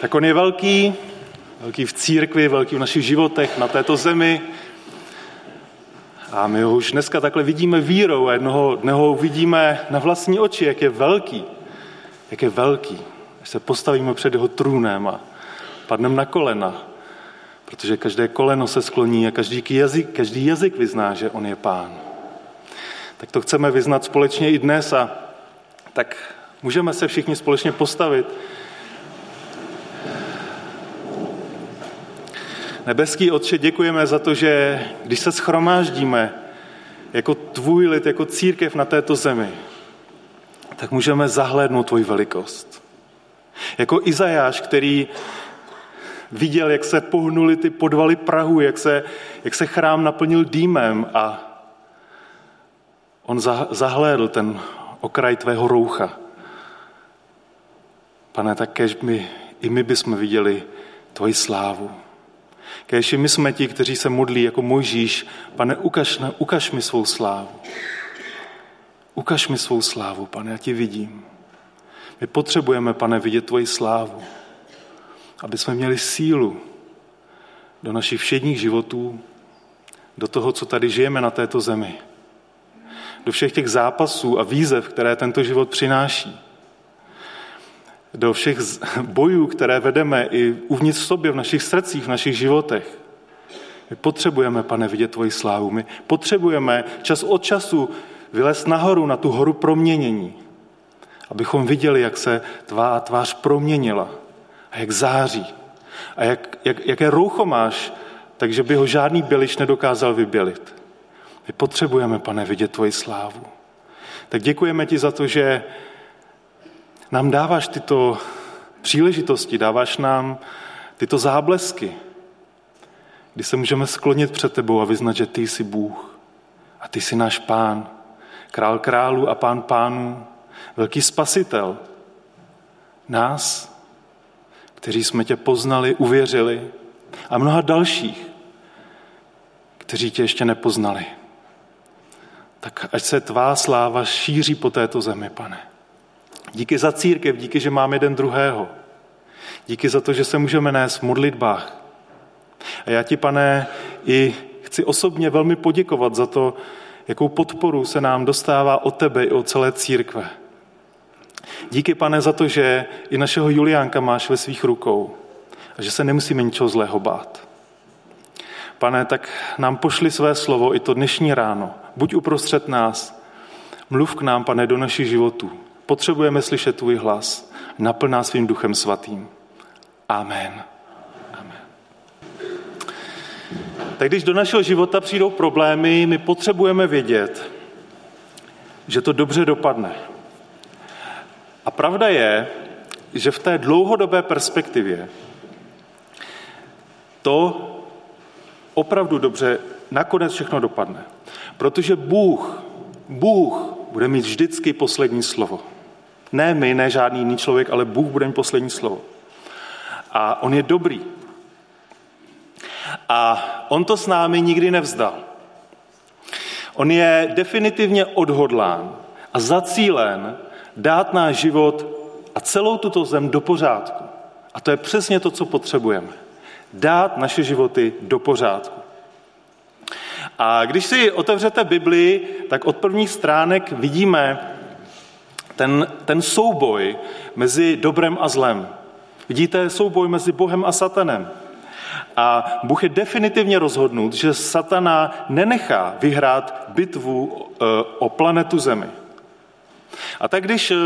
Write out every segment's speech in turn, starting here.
Tak on je velký, velký v církvi, velký v našich životech, na této zemi. A my ho už dneska takhle vidíme vírou a jednoho dne ho vidíme na vlastní oči, jak je velký. Jak je velký. Až se postavíme před jeho trůnem a padneme na kolena. Protože každé koleno se skloní a každý jazyk, každý jazyk vyzná, že on je pán. Tak to chceme vyznat společně i dnes a tak můžeme se všichni společně postavit Nebeský Otče, děkujeme za to, že když se schromáždíme jako tvůj lid, jako církev na této zemi, tak můžeme zahlédnout tvoji velikost. Jako Izajáš, který viděl, jak se pohnuli ty podvaly Prahu, jak se, jak se chrám naplnil dýmem a on zahlédl ten okraj tvého roucha. Pane, tak kež my, i my bychom viděli tvoji slávu. Kéž my jsme ti, kteří se modlí jako Mojžíš, pane, ukaž, ukaž mi svou slávu. Ukaž mi svou slávu, pane, já ti vidím. My potřebujeme, pane, vidět tvoji slávu, aby jsme měli sílu do našich všedních životů, do toho, co tady žijeme na této zemi, do všech těch zápasů a výzev, které tento život přináší do všech bojů, které vedeme i uvnitř v sobě, v našich srdcích, v našich životech. My potřebujeme, pane, vidět tvoji slávu. My potřebujeme čas od času vylézt nahoru na tu horu proměnění, abychom viděli, jak se tvá tvář proměnila a jak září a jak, jak, jaké roucho máš, takže by ho žádný bylič nedokázal vybělit. My potřebujeme, pane, vidět tvoji slávu. Tak děkujeme ti za to, že nám dáváš tyto příležitosti, dáváš nám tyto záblesky, kdy se můžeme sklonit před tebou a vyznat, že ty jsi Bůh a ty jsi náš pán, král králu a pán pánů, velký spasitel. Nás, kteří jsme tě poznali, uvěřili a mnoha dalších, kteří tě ještě nepoznali. Tak ať se tvá sláva šíří po této zemi, pane. Díky za církev, díky, že máme jeden druhého. Díky za to, že se můžeme nést v modlitbách. A já ti, pane, i chci osobně velmi poděkovat za to, jakou podporu se nám dostává od tebe i od celé církve. Díky, pane, za to, že i našeho Juliánka máš ve svých rukou a že se nemusíme ničeho zlého bát. Pane, tak nám pošli své slovo i to dnešní ráno. Buď uprostřed nás, mluv k nám, pane, do našich životů. Potřebujeme slyšet tvůj hlas. Naplná svým duchem svatým. Amen. Amen. Tak když do našeho života přijdou problémy, my potřebujeme vědět, že to dobře dopadne. A pravda je, že v té dlouhodobé perspektivě to opravdu dobře nakonec všechno dopadne. Protože Bůh, Bůh bude mít vždycky poslední slovo. Ne my, ne žádný jiný člověk, ale Bůh bude mít poslední slovo. A on je dobrý. A on to s námi nikdy nevzdal. On je definitivně odhodlán a zacílen dát náš život a celou tuto zem do pořádku. A to je přesně to, co potřebujeme. Dát naše životy do pořádku. A když si otevřete Bibli, tak od prvních stránek vidíme, ten, ten souboj mezi dobrem a zlem. Vidíte souboj mezi Bohem a Satanem. A Bůh je definitivně rozhodnut, že Satana nenechá vyhrát bitvu e, o planetu Zemi. A tak když e,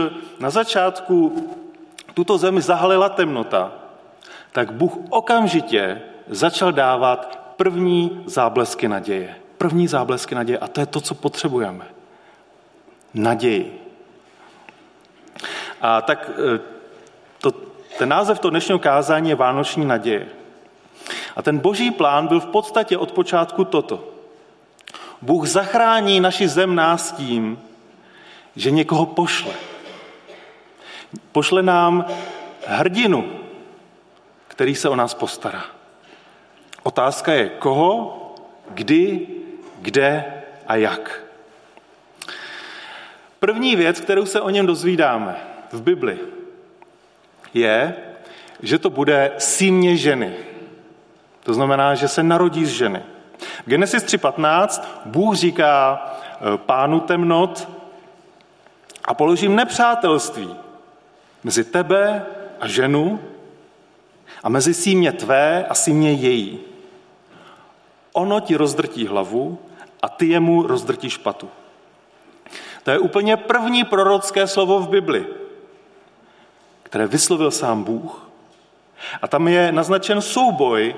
na začátku tuto zemi zahalila temnota, tak Bůh okamžitě začal dávat první záblesky naděje. První záblesky naděje. A to je to, co potřebujeme. Naději. A tak e, to, ten název toho dnešního kázání je Vánoční naděje. A ten boží plán byl v podstatě od počátku toto. Bůh zachrání naši zem nás tím, že někoho pošle. Pošle nám hrdinu, který se o nás postará. Otázka je, koho, kdy, kde a jak. První věc, kterou se o něm dozvídáme, v Bibli je, že to bude símě ženy. To znamená, že se narodí z ženy. V Genesis 3.15 Bůh říká e, pánu temnot a položím nepřátelství mezi tebe a ženu a mezi símě tvé a símě její. Ono ti rozdrtí hlavu a ty jemu rozdrtí špatu. To je úplně první prorocké slovo v Bibli, které vyslovil sám Bůh. A tam je naznačen souboj,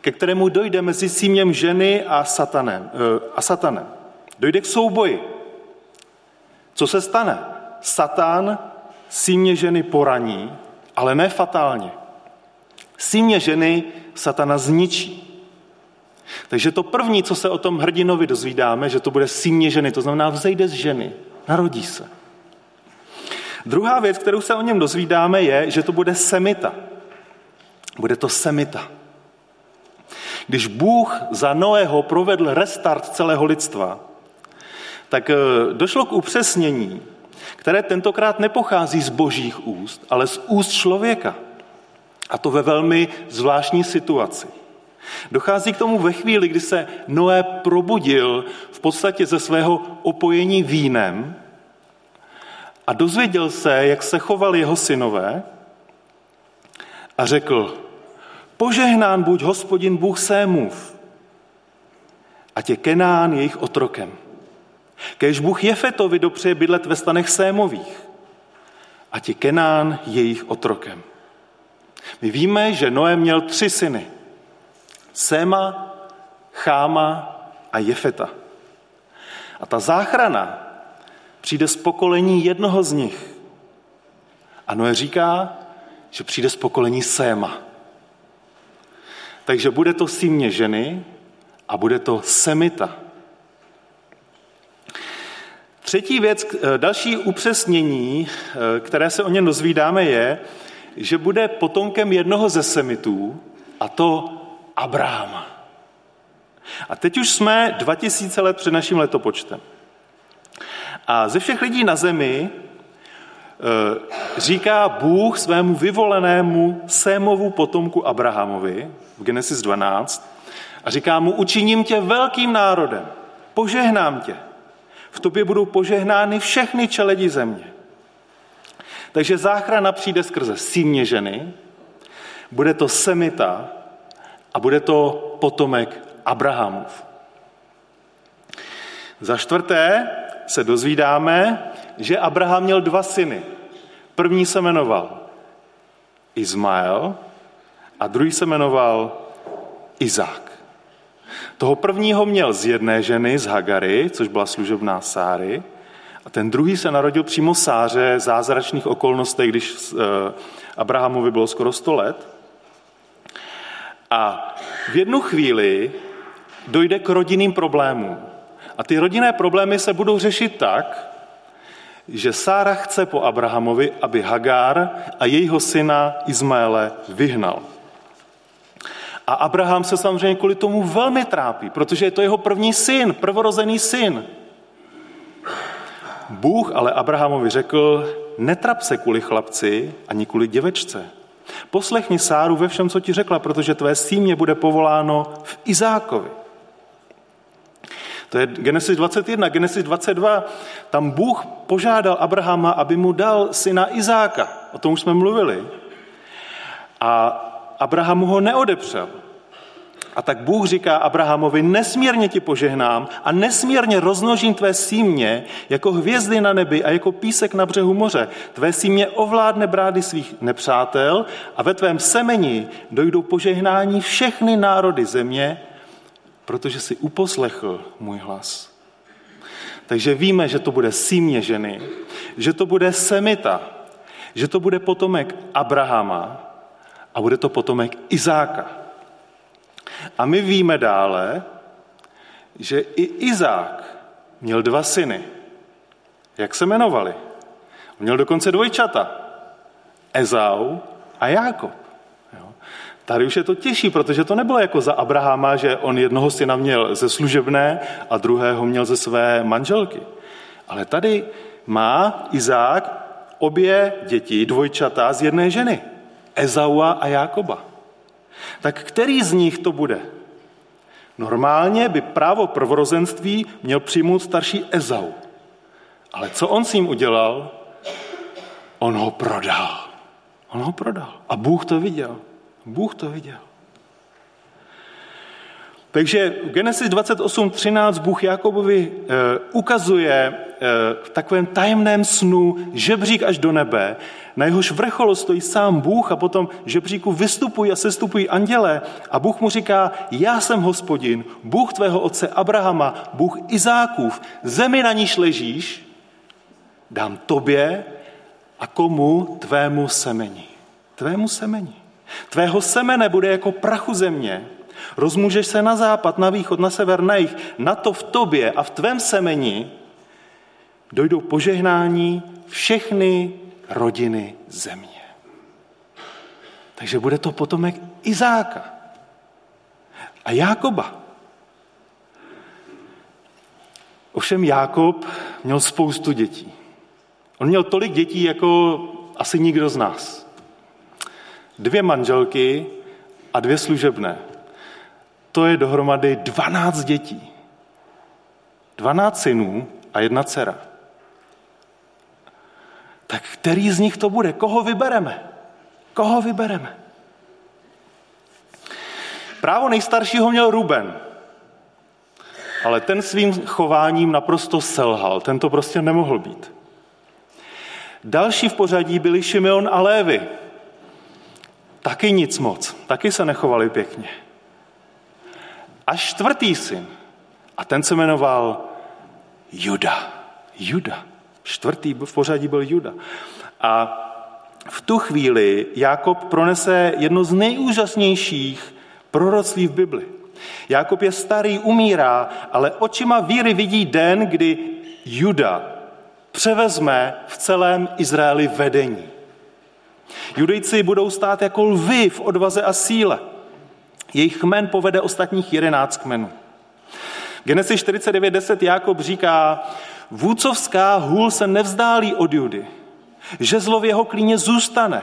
ke kterému dojde mezi síměm ženy a satanem. Eh, a satanem. Dojde k souboji. Co se stane? Satan símě ženy poraní, ale ne fatálně. Símě ženy satana zničí. Takže to první, co se o tom hrdinovi dozvídáme, že to bude símě ženy, to znamená vzejde z ženy, narodí se. Druhá věc, kterou se o něm dozvídáme, je, že to bude semita. Bude to semita. Když Bůh za Noého provedl restart celého lidstva, tak eh, došlo k upřesnění, které tentokrát nepochází z božích úst, ale z úst člověka. A to ve velmi zvláštní situaci. Dochází k tomu ve chvíli, kdy se Noé probudil v podstatě ze svého opojení vínem a dozvěděl se, jak se chovali jeho synové a řekl, požehnán buď hospodin Bůh Sémův, a tě Kenán jejich otrokem. Kéž Bůh Jefetovi dopřeje bydlet ve stanech Sémových, a tě Kenán jejich otrokem. My víme, že Noé měl tři syny – Séma, Cháma a Jefeta. A ta záchrana přijde z pokolení jednoho z nich. A Noé říká, že přijde z pokolení Séma. Takže bude to símě ženy a bude to semita. Třetí věc, další upřesnění, které se o něm dozvídáme, je, že bude potomkem jednoho ze semitů, a to Abrahama. A teď už jsme 2000 let před naším letopočtem. A ze všech lidí na zemi eh, říká Bůh svému vyvolenému Sémovu potomku Abrahamovi v Genesis 12 a říká mu, učiním tě velkým národem, požehnám tě. V tobě budou požehnány všechny čeledi země. Takže záchrana přijde skrze símě ženy, bude to semita, a bude to potomek Abrahamův. Za čtvrté se dozvídáme, že Abraham měl dva syny. První se jmenoval Izmael a druhý se jmenoval Izák. Toho prvního měl z jedné ženy, z Hagary, což byla služebná Sáry, a ten druhý se narodil přímo Sáře zázračných okolností, když eh, Abrahamovi bylo skoro 100 let. A v jednu chvíli dojde k rodinným problémům. A ty rodinné problémy se budou řešit tak, že Sára chce po Abrahamovi, aby Hagar a jejího syna Izmaele vyhnal. A Abraham se samozřejmě kvůli tomu velmi trápí, protože je to jeho první syn, prvorozený syn. Bůh ale Abrahamovi řekl, netrap se kvůli chlapci ani kvůli děvečce. Poslechni Sáru ve všem, co ti řekla, protože tvé símě bude povoláno v Izákovi. To je Genesis 21, Genesis 22. Tam Bůh požádal Abrahama, aby mu dal syna Izáka. O tom už jsme mluvili. A Abraham ho neodepřel. A tak Bůh říká Abrahamovi, nesmírně ti požehnám a nesmírně roznožím tvé símě jako hvězdy na nebi a jako písek na břehu moře. Tvé símě ovládne brády svých nepřátel a ve tvém semeni dojdou požehnání všechny národy země, protože si uposlechl můj hlas. Takže víme, že to bude símě ženy, že to bude semita, že to bude potomek Abrahama a bude to potomek Izáka. A my víme dále, že i Izák měl dva syny. Jak se jmenovali? Měl dokonce dvojčata. Ezau a Jákob. Tady už je to těžší, protože to nebylo jako za Abrahama, že on jednoho syna měl ze služebné a druhého měl ze své manželky. Ale tady má Izák obě děti, dvojčata z jedné ženy. Ezaua a Jákoba. Tak který z nich to bude? Normálně by právo prvorozenství měl přijmout starší Ezau. Ale co on s ním udělal? On ho prodal. On ho prodal. A Bůh to viděl. Bůh to viděl. Takže v Genesis 28.13 Bůh Jakobovi e, ukazuje e, v takovém tajemném snu žebřík až do nebe, na jehož vrcholu stojí sám Bůh a potom žebříku vystupují a sestupují anděle a Bůh mu říká, já jsem hospodin, Bůh tvého otce Abrahama, Bůh Izákův, zemi na níž ležíš, dám tobě a komu tvému semeni. Tvému semeni. Tvého semene bude jako prachu země Rozmůžeš se na západ, na východ, na sever, na jih. Na to v tobě a v tvém semeni dojdou požehnání všechny rodiny země. Takže bude to potomek Izáka a Jákoba. Ovšem Jákob měl spoustu dětí. On měl tolik dětí, jako asi nikdo z nás. Dvě manželky a dvě služebné to je dohromady 12 dětí. 12 synů a jedna dcera. Tak který z nich to bude? Koho vybereme? Koho vybereme? Právo nejstaršího měl Ruben, ale ten svým chováním naprosto selhal. Ten to prostě nemohl být. Další v pořadí byli Šimeon a Lévy. Taky nic moc, taky se nechovali pěkně a čtvrtý syn. A ten se jmenoval Juda. Juda. Čtvrtý v pořadí byl Juda. A v tu chvíli Jakob pronese jedno z nejúžasnějších proroctví v Bibli. Jakob je starý, umírá, ale očima víry vidí den, kdy Juda převezme v celém Izraeli vedení. Judejci budou stát jako lvy v odvaze a síle. Jejich kmen povede ostatních jedenáct kmenů. Genesis 49.10 Jakob říká, vůcovská hůl se nevzdálí od Judy, že zlo v jeho klíně zůstane,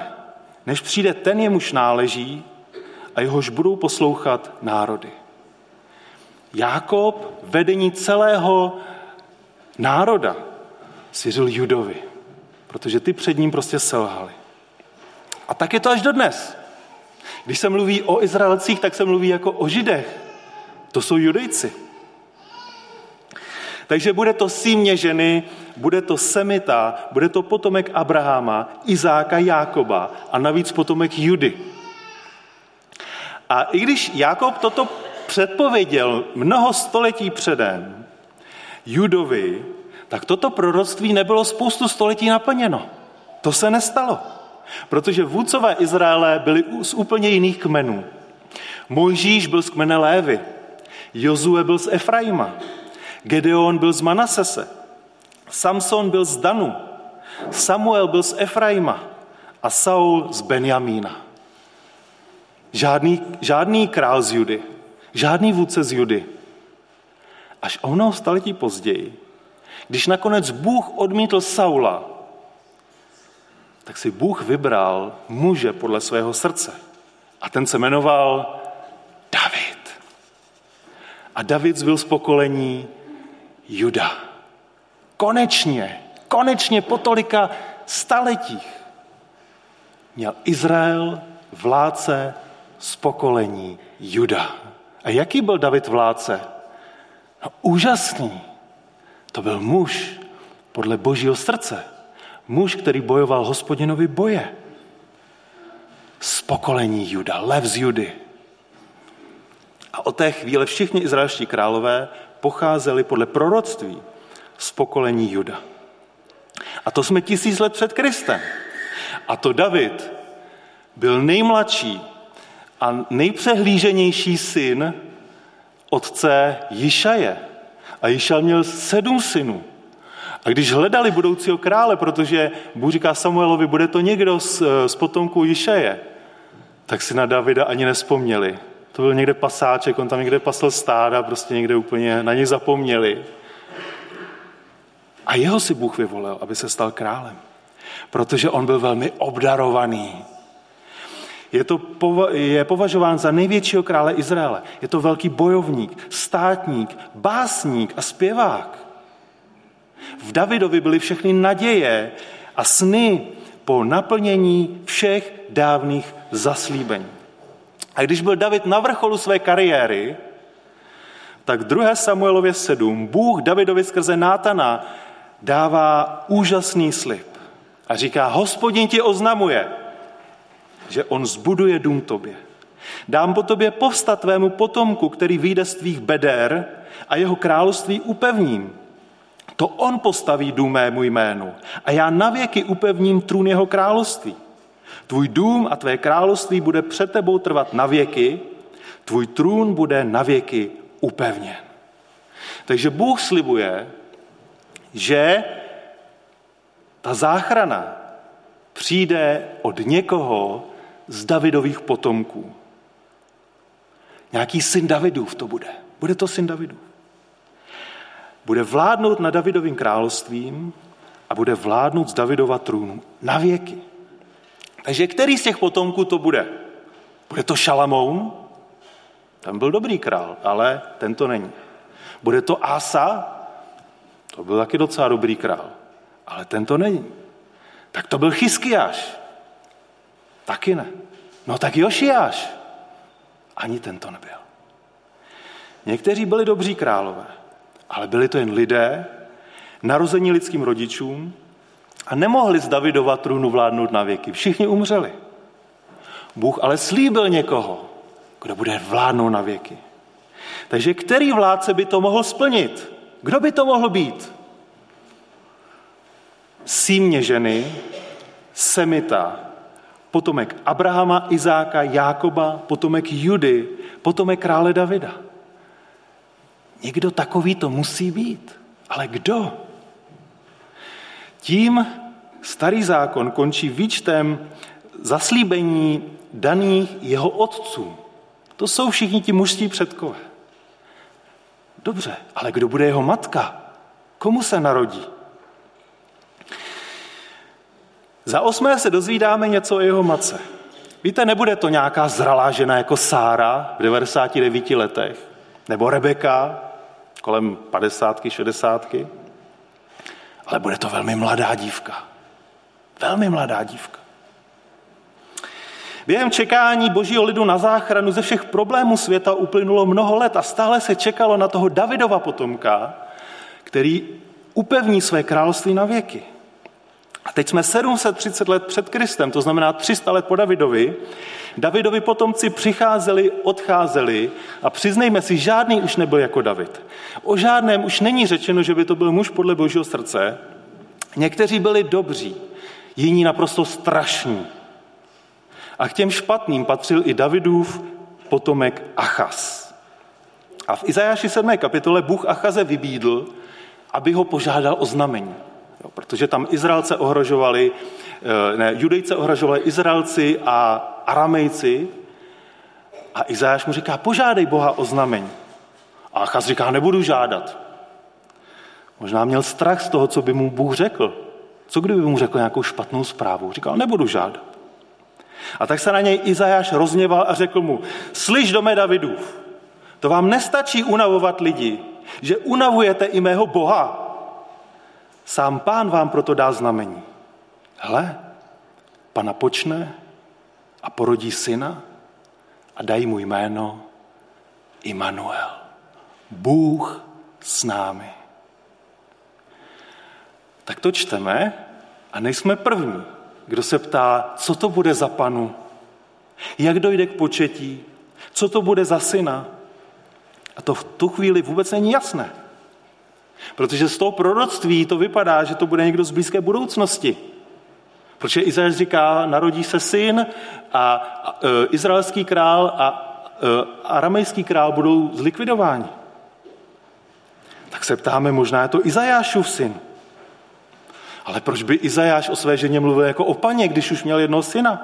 než přijde ten, jemuž náleží a jehož budou poslouchat národy. Jákob vedení celého národa svěřil Judovi, protože ty před ním prostě selhali. A tak je to až dodnes. Když se mluví o Izraelcích, tak se mluví jako o Židech. To jsou judejci. Takže bude to símě ženy, bude to Semita, bude to potomek Abrahama, Izáka, Jákoba a navíc potomek Judy. A i když Jákob toto předpověděl mnoho století předem Judovi, tak toto proroctví nebylo spoustu století naplněno. To se nestalo. Protože vůdcové Izraele byli z úplně jiných kmenů. Mojžíš byl z kmene Lévy, Jozue byl z Efraima, Gedeon byl z Manasese, Samson byl z Danu, Samuel byl z Efraima a Saul z Benjamína. Žádný, žádný král z Judy, žádný vůdce z Judy. Až o mnoho staletí později, když nakonec Bůh odmítl Saula, tak si Bůh vybral muže podle svého srdce. A ten se jmenoval David. A David byl z pokolení Juda. Konečně, konečně po tolika staletích měl Izrael vládce z pokolení Juda. A jaký byl David vládce? No úžasný. To byl muž podle božího srdce. Muž, který bojoval hospodinovi boje. Z pokolení Juda, lev z Judy. A od té chvíle všichni izraelští králové pocházeli podle proroctví z pokolení Juda. A to jsme tisíc let před Kristem. A to David byl nejmladší a nejpřehlíženější syn otce Jišaje. A Jišal měl sedm synů. A když hledali budoucího krále, protože Bůh říká Samuelovi, bude to někdo z, z potomků Jišeje, tak si na Davida ani nespomněli. To byl někde pasáček, on tam někde pasl stáda, prostě někde úplně na něj zapomněli. A jeho si Bůh vyvolil, aby se stal králem. Protože on byl velmi obdarovaný. Je, to pova- je považován za největšího krále Izraele. Je to velký bojovník, státník, básník a zpěvák. V Davidovi byly všechny naděje a sny po naplnění všech dávných zaslíbení. A když byl David na vrcholu své kariéry, tak 2. Samuelově 7 Bůh Davidovi skrze Nátana dává úžasný slib a říká, hospodin ti oznamuje, že on zbuduje dům tobě. Dám po tobě povstat tvému potomku, který vyjde z tvých beder a jeho království upevním. To on postaví dům mému jménu a já navěky upevním trůn jeho království. Tvůj dům a tvé království bude před tebou trvat na věky, tvůj trůn bude na věky upevněn. Takže Bůh slibuje, že ta záchrana přijde od někoho z Davidových potomků. Nějaký syn Davidův to bude. Bude to syn Davidův. Bude vládnout nad Davidovým královstvím a bude vládnout z Davidova trůnu na věky. Takže který z těch potomků to bude? Bude to Šalamoun? Ten byl dobrý král, ale ten to není. Bude to Asa? To byl taky docela dobrý král, ale ten to není. Tak to byl Chyskiáš. Taky ne. No tak Jošiáš. Ani ten to nebyl. Někteří byli dobří králové, ale byli to jen lidé, narození lidským rodičům a nemohli z Davidova trůnu vládnout na věky. Všichni umřeli. Bůh ale slíbil někoho, kdo bude vládnout na věky. Takže který vládce by to mohl splnit? Kdo by to mohl být? Símě ženy, Semita, potomek Abrahama, Izáka, Jákoba, potomek Judy, potomek krále Davida. Někdo takový to musí být. Ale kdo? Tím starý zákon končí výčtem zaslíbení daných jeho otců. To jsou všichni ti mužství předkové. Dobře, ale kdo bude jeho matka? Komu se narodí? Za osmé se dozvídáme něco o jeho matce. Víte, nebude to nějaká zralá žena jako Sára v 99 letech, nebo Rebeka kolem 50, 60, ale bude to velmi mladá dívka. Velmi mladá dívka. Během čekání božího lidu na záchranu ze všech problémů světa uplynulo mnoho let a stále se čekalo na toho Davidova potomka, který upevní své království na věky. A teď jsme 730 let před Kristem, to znamená 300 let po Davidovi. Davidovi potomci přicházeli, odcházeli a přiznejme si, žádný už nebyl jako David. O žádném už není řečeno, že by to byl muž podle božího srdce. Někteří byli dobří, jiní naprosto strašní. A k těm špatným patřil i Davidův potomek Achas. A v Izajáši 7. kapitole Bůh Achaze vybídl, aby ho požádal o znamení. Jo, protože tam Izraelce ohrožovali, eh, ne, judejce ohrožovali Izraelci a Aramejci a Izajáš mu říká, požádej Boha o znamení. A Achaz říká, nebudu žádat. Možná měl strach z toho, co by mu Bůh řekl. Co kdyby mu řekl nějakou špatnou zprávu? Říkal, nebudu žádat. A tak se na něj Izajáš rozněval a řekl mu, slyš do mé Davidův, to vám nestačí unavovat lidi, že unavujete i mého Boha. Sám pán vám proto dá znamení. Hle, pana počne a porodí syna a dají mu jméno Immanuel. Bůh s námi. Tak to čteme a nejsme první, kdo se ptá, co to bude za panu, jak dojde k početí, co to bude za syna. A to v tu chvíli vůbec není jasné. Protože z toho proroctví to vypadá, že to bude někdo z blízké budoucnosti. Protože Izajáš říká, narodí se syn a, e, izraelský král a e, aramejský král budou zlikvidováni. Tak se ptáme, možná je to Izajášův syn. Ale proč by Izajáš o své ženě mluvil jako o paně, když už měl jednoho syna?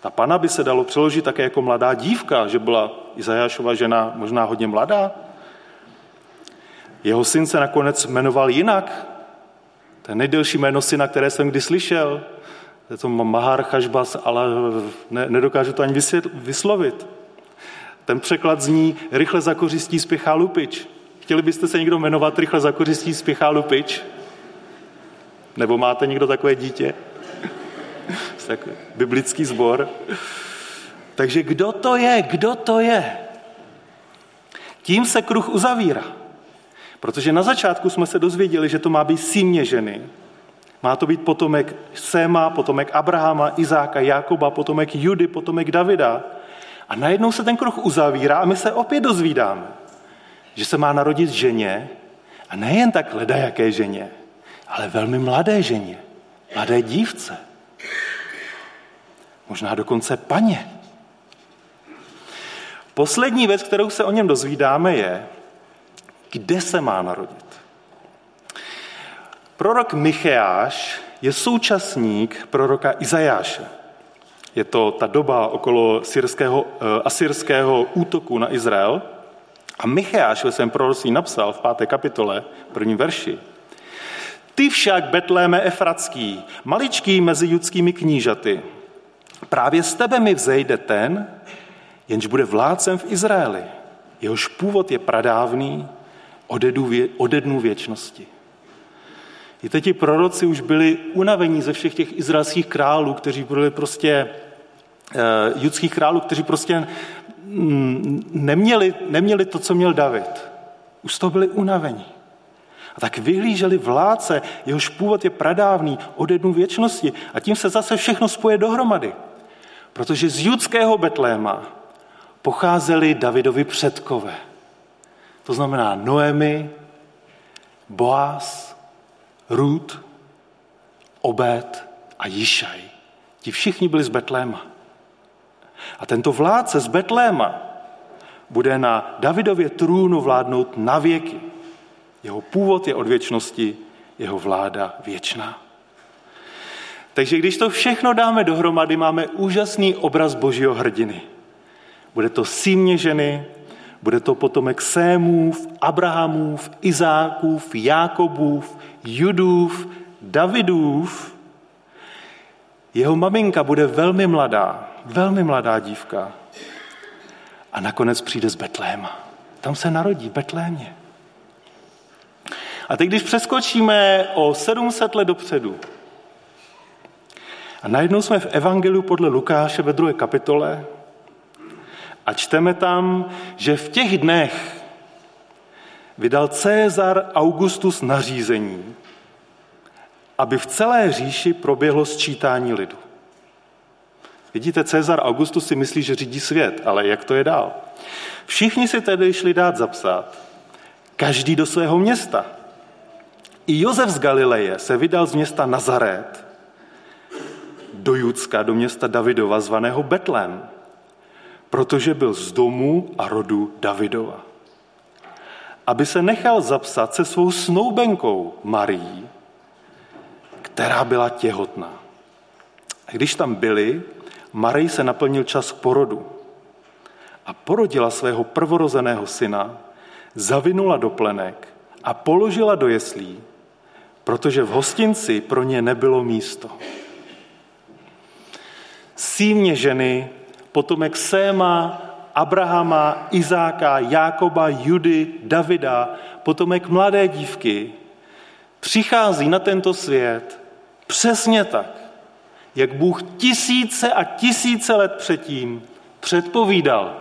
Ta pana by se dalo přeložit také jako mladá dívka, že byla Izajášova žena možná hodně mladá. Jeho syn se nakonec jmenoval jinak. To je nejdelší jméno syna, které jsem kdy slyšel. Je to Mahar Chašbas, ale ne, nedokážu to ani vyslovit. Ten překlad zní rychle za kořistí spěchá lupič. Chtěli byste se někdo jmenovat rychle za kořistí spěchá lupič? Nebo máte někdo takové dítě? tak biblický sbor. Takže kdo to je? Kdo to je? Tím se kruh uzavírá. Protože na začátku jsme se dozvěděli, že to má být símě ženy. Má to být potomek Séma, potomek Abrahama, Izáka, Jakoba, potomek Judy, potomek Davida. A najednou se ten kruh uzavírá a my se opět dozvídáme, že se má narodit ženě a nejen tak jaké ženě, ale velmi mladé ženě, mladé dívce. Možná dokonce paně. Poslední věc, kterou se o něm dozvídáme, je, kde se má narodit. Prorok Micheáš je současník proroka Izajáše. Je to ta doba okolo syrského, eh, asyrského útoku na Izrael. A Micheáš ve svém proroctví napsal v páté kapitole, prvním verši. Ty však, Betléme Efratský, maličký mezi judskými knížaty, právě z tebe mi vzejde ten, jenž bude vládcem v Izraeli. Jehož původ je pradávný, ode dnů věčnosti. Víte, ti proroci už byli unavení ze všech těch izraelských králů, kteří byli prostě, uh, judských králů, kteří prostě mm, neměli, neměli to, co měl David. Už to byli unavení. A tak vyhlíželi vládce, jehož původ je pradávný, od jednu věčnosti. A tím se zase všechno spoje dohromady. Protože z judského Betléma pocházeli Davidovi předkové. To znamená Noemi, Boaz, Rút, Obed a Jišaj. Ti všichni byli z Betléma. A tento vládce z Betléma bude na Davidově trůnu vládnout na věky. Jeho původ je od věčnosti, jeho vláda věčná. Takže když to všechno dáme dohromady, máme úžasný obraz božího hrdiny. Bude to símě ženy, bude to potomek Sémův, Abrahamův, Izákův, Jákobův, Judův, Davidův. Jeho maminka bude velmi mladá, velmi mladá dívka. A nakonec přijde z Betléma. Tam se narodí, v Betlémě. A teď, když přeskočíme o 700 let dopředu, a najednou jsme v Evangeliu podle Lukáše ve druhé kapitole a čteme tam, že v těch dnech vydal Cezar Augustus nařízení, aby v celé říši proběhlo sčítání lidu. Vidíte, Cezar Augustus si myslí, že řídí svět, ale jak to je dál? Všichni si tedy šli dát zapsat, každý do svého města. I Josef z Galileje se vydal z města Nazaret do Judska, do města Davidova, zvaného Betlem, protože byl z domu a rodu Davidova. Aby se nechal zapsat se svou snoubenkou Marií, která byla těhotná. A když tam byli, Marii se naplnil čas porodu a porodila svého prvorozeného syna, zavinula do plenek a položila do jeslí, protože v hostinci pro ně nebylo místo. Símě ženy, potomek Séma, Abrahama, Izáka, Jákoba, Judy, Davida, potomek mladé dívky, přichází na tento svět přesně tak, jak Bůh tisíce a tisíce let předtím předpovídal.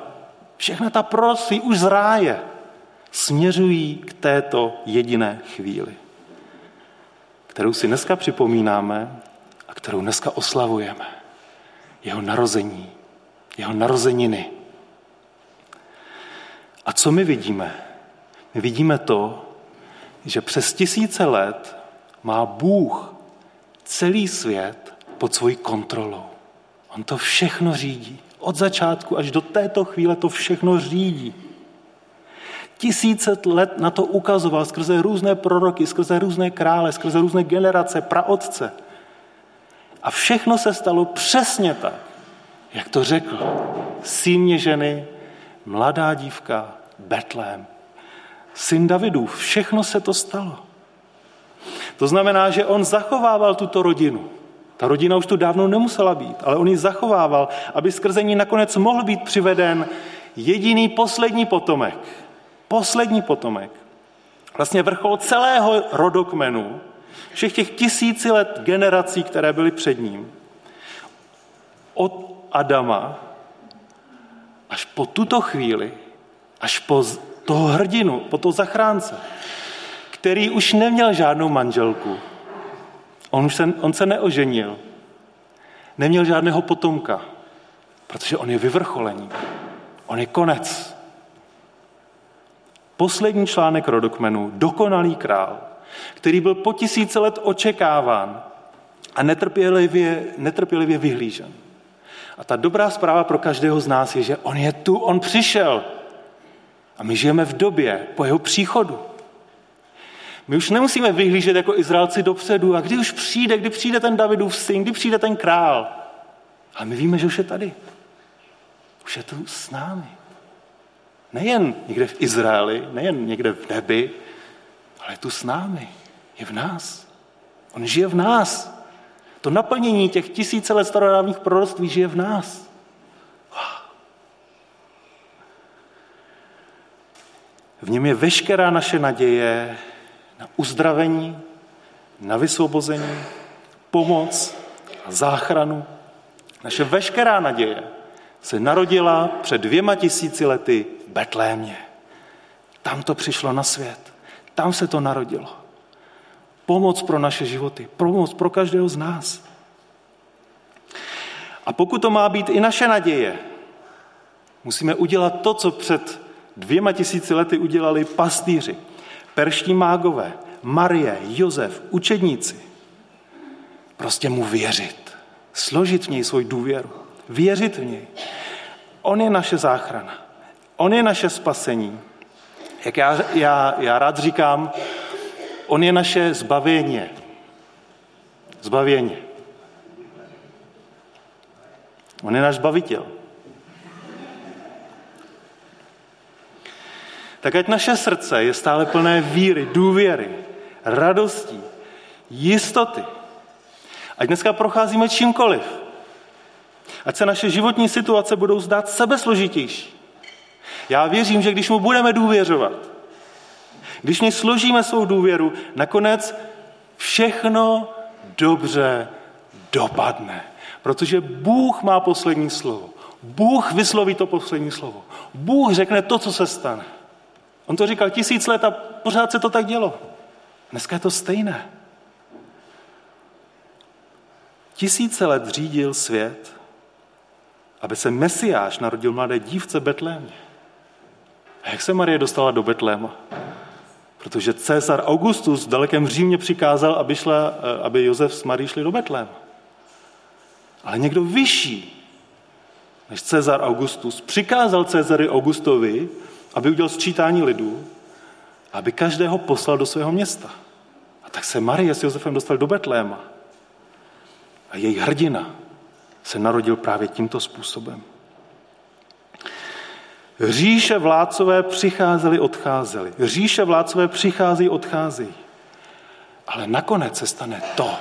Všechna ta proroctví už z ráje směřují k této jediné chvíli, kterou si dneska připomínáme a kterou dneska oslavujeme. Jeho narození, jeho narozeniny. A co my vidíme? My vidíme to, že přes tisíce let má Bůh celý svět pod svojí kontrolou. On to všechno řídí. Od začátku až do této chvíle to všechno řídí. Tisíce let na to ukazoval skrze různé proroky, skrze různé krále, skrze různé generace, praotce. A všechno se stalo přesně tak, jak to řekl. Símě ženy, mladá dívka, Betlém, syn Davidův, všechno se to stalo. To znamená, že on zachovával tuto rodinu. Ta rodina už tu dávno nemusela být, ale on ji zachovával, aby skrze ní nakonec mohl být přiveden jediný poslední potomek. Poslední potomek. Vlastně vrchol celého rodokmenu, všech těch tisíci let generací, které byly před ním. Od Adama až po tuto chvíli, až po toho hrdinu, po toho zachránce, který už neměl žádnou manželku. On, už se, on se neoženil. Neměl žádného potomka, protože on je vyvrcholení. On je konec. Poslední článek rodokmenu, dokonalý král, který byl po tisíce let očekáván a netrpělivě, netrpělivě vyhlížen. A ta dobrá zpráva pro každého z nás je, že on je tu, on přišel. A my žijeme v době po jeho příchodu. My už nemusíme vyhlížet jako Izraelci dopředu a kdy už přijde, kdy přijde ten Davidův syn, kdy přijde ten král. Ale my víme, že už je tady. Už je tu s námi. Nejen někde v Izraeli, nejen někde v nebi, ale je tu s námi. Je v nás. On žije v nás. To naplnění těch tisíce let starodávných proroctví žije v nás. V něm je veškerá naše naděje na uzdravení, na vysvobození, pomoc a záchranu. Naše veškerá naděje se narodila před dvěma tisíci lety v Betlémě. Tam to přišlo na svět. Tam se to narodilo. Pomoc pro naše životy, pomoc pro každého z nás. A pokud to má být i naše naděje, musíme udělat to, co před dvěma tisíci lety udělali pastýři, perští mágové, Marie, Josef, učedníci. Prostě mu věřit, složit v něj svou důvěru, věřit v něj. On je naše záchrana, on je naše spasení. Jak já, já, já rád říkám, On je naše zbavění. Zbavění. On je náš bavitel. Tak ať naše srdce je stále plné víry, důvěry, radostí, jistoty. Ať dneska procházíme čímkoliv. Ať se naše životní situace budou zdát sebesložitější. Já věřím, že když mu budeme důvěřovat, když my složíme svou důvěru, nakonec všechno dobře dopadne. Protože Bůh má poslední slovo. Bůh vysloví to poslední slovo. Bůh řekne to, co se stane. On to říkal tisíc let a pořád se to tak dělo. Dneska je to stejné. Tisíce let řídil svět, aby se Mesiáš narodil mladé dívce Betlémě. A jak se Marie dostala do Betléma? Protože César Augustus v dalekém Římě přikázal, aby, šla, eh, aby Josef s Marí šli do Betlém. Ale někdo vyšší než Cezar Augustus přikázal Cezary Augustovi, aby udělal sčítání lidů, aby každého poslal do svého města. A tak se Marie s Josefem dostali do Betléma. A její hrdina se narodil právě tímto způsobem. Říše vládcové přicházeli, odcházeli. Říše vládcové přichází, odchází. Ale nakonec se stane to,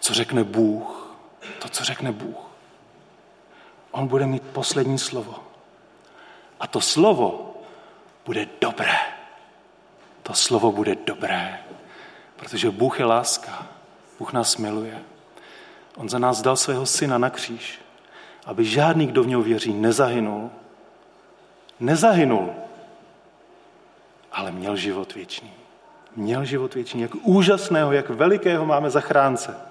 co řekne Bůh. To, co řekne Bůh. On bude mít poslední slovo. A to slovo bude dobré. To slovo bude dobré. Protože Bůh je láska. Bůh nás miluje. On za nás dal svého syna na kříž, aby žádný, kdo v něho věří, nezahynul, nezahynul, ale měl život věčný. Měl život věčný. Jak úžasného, jak velikého máme zachránce.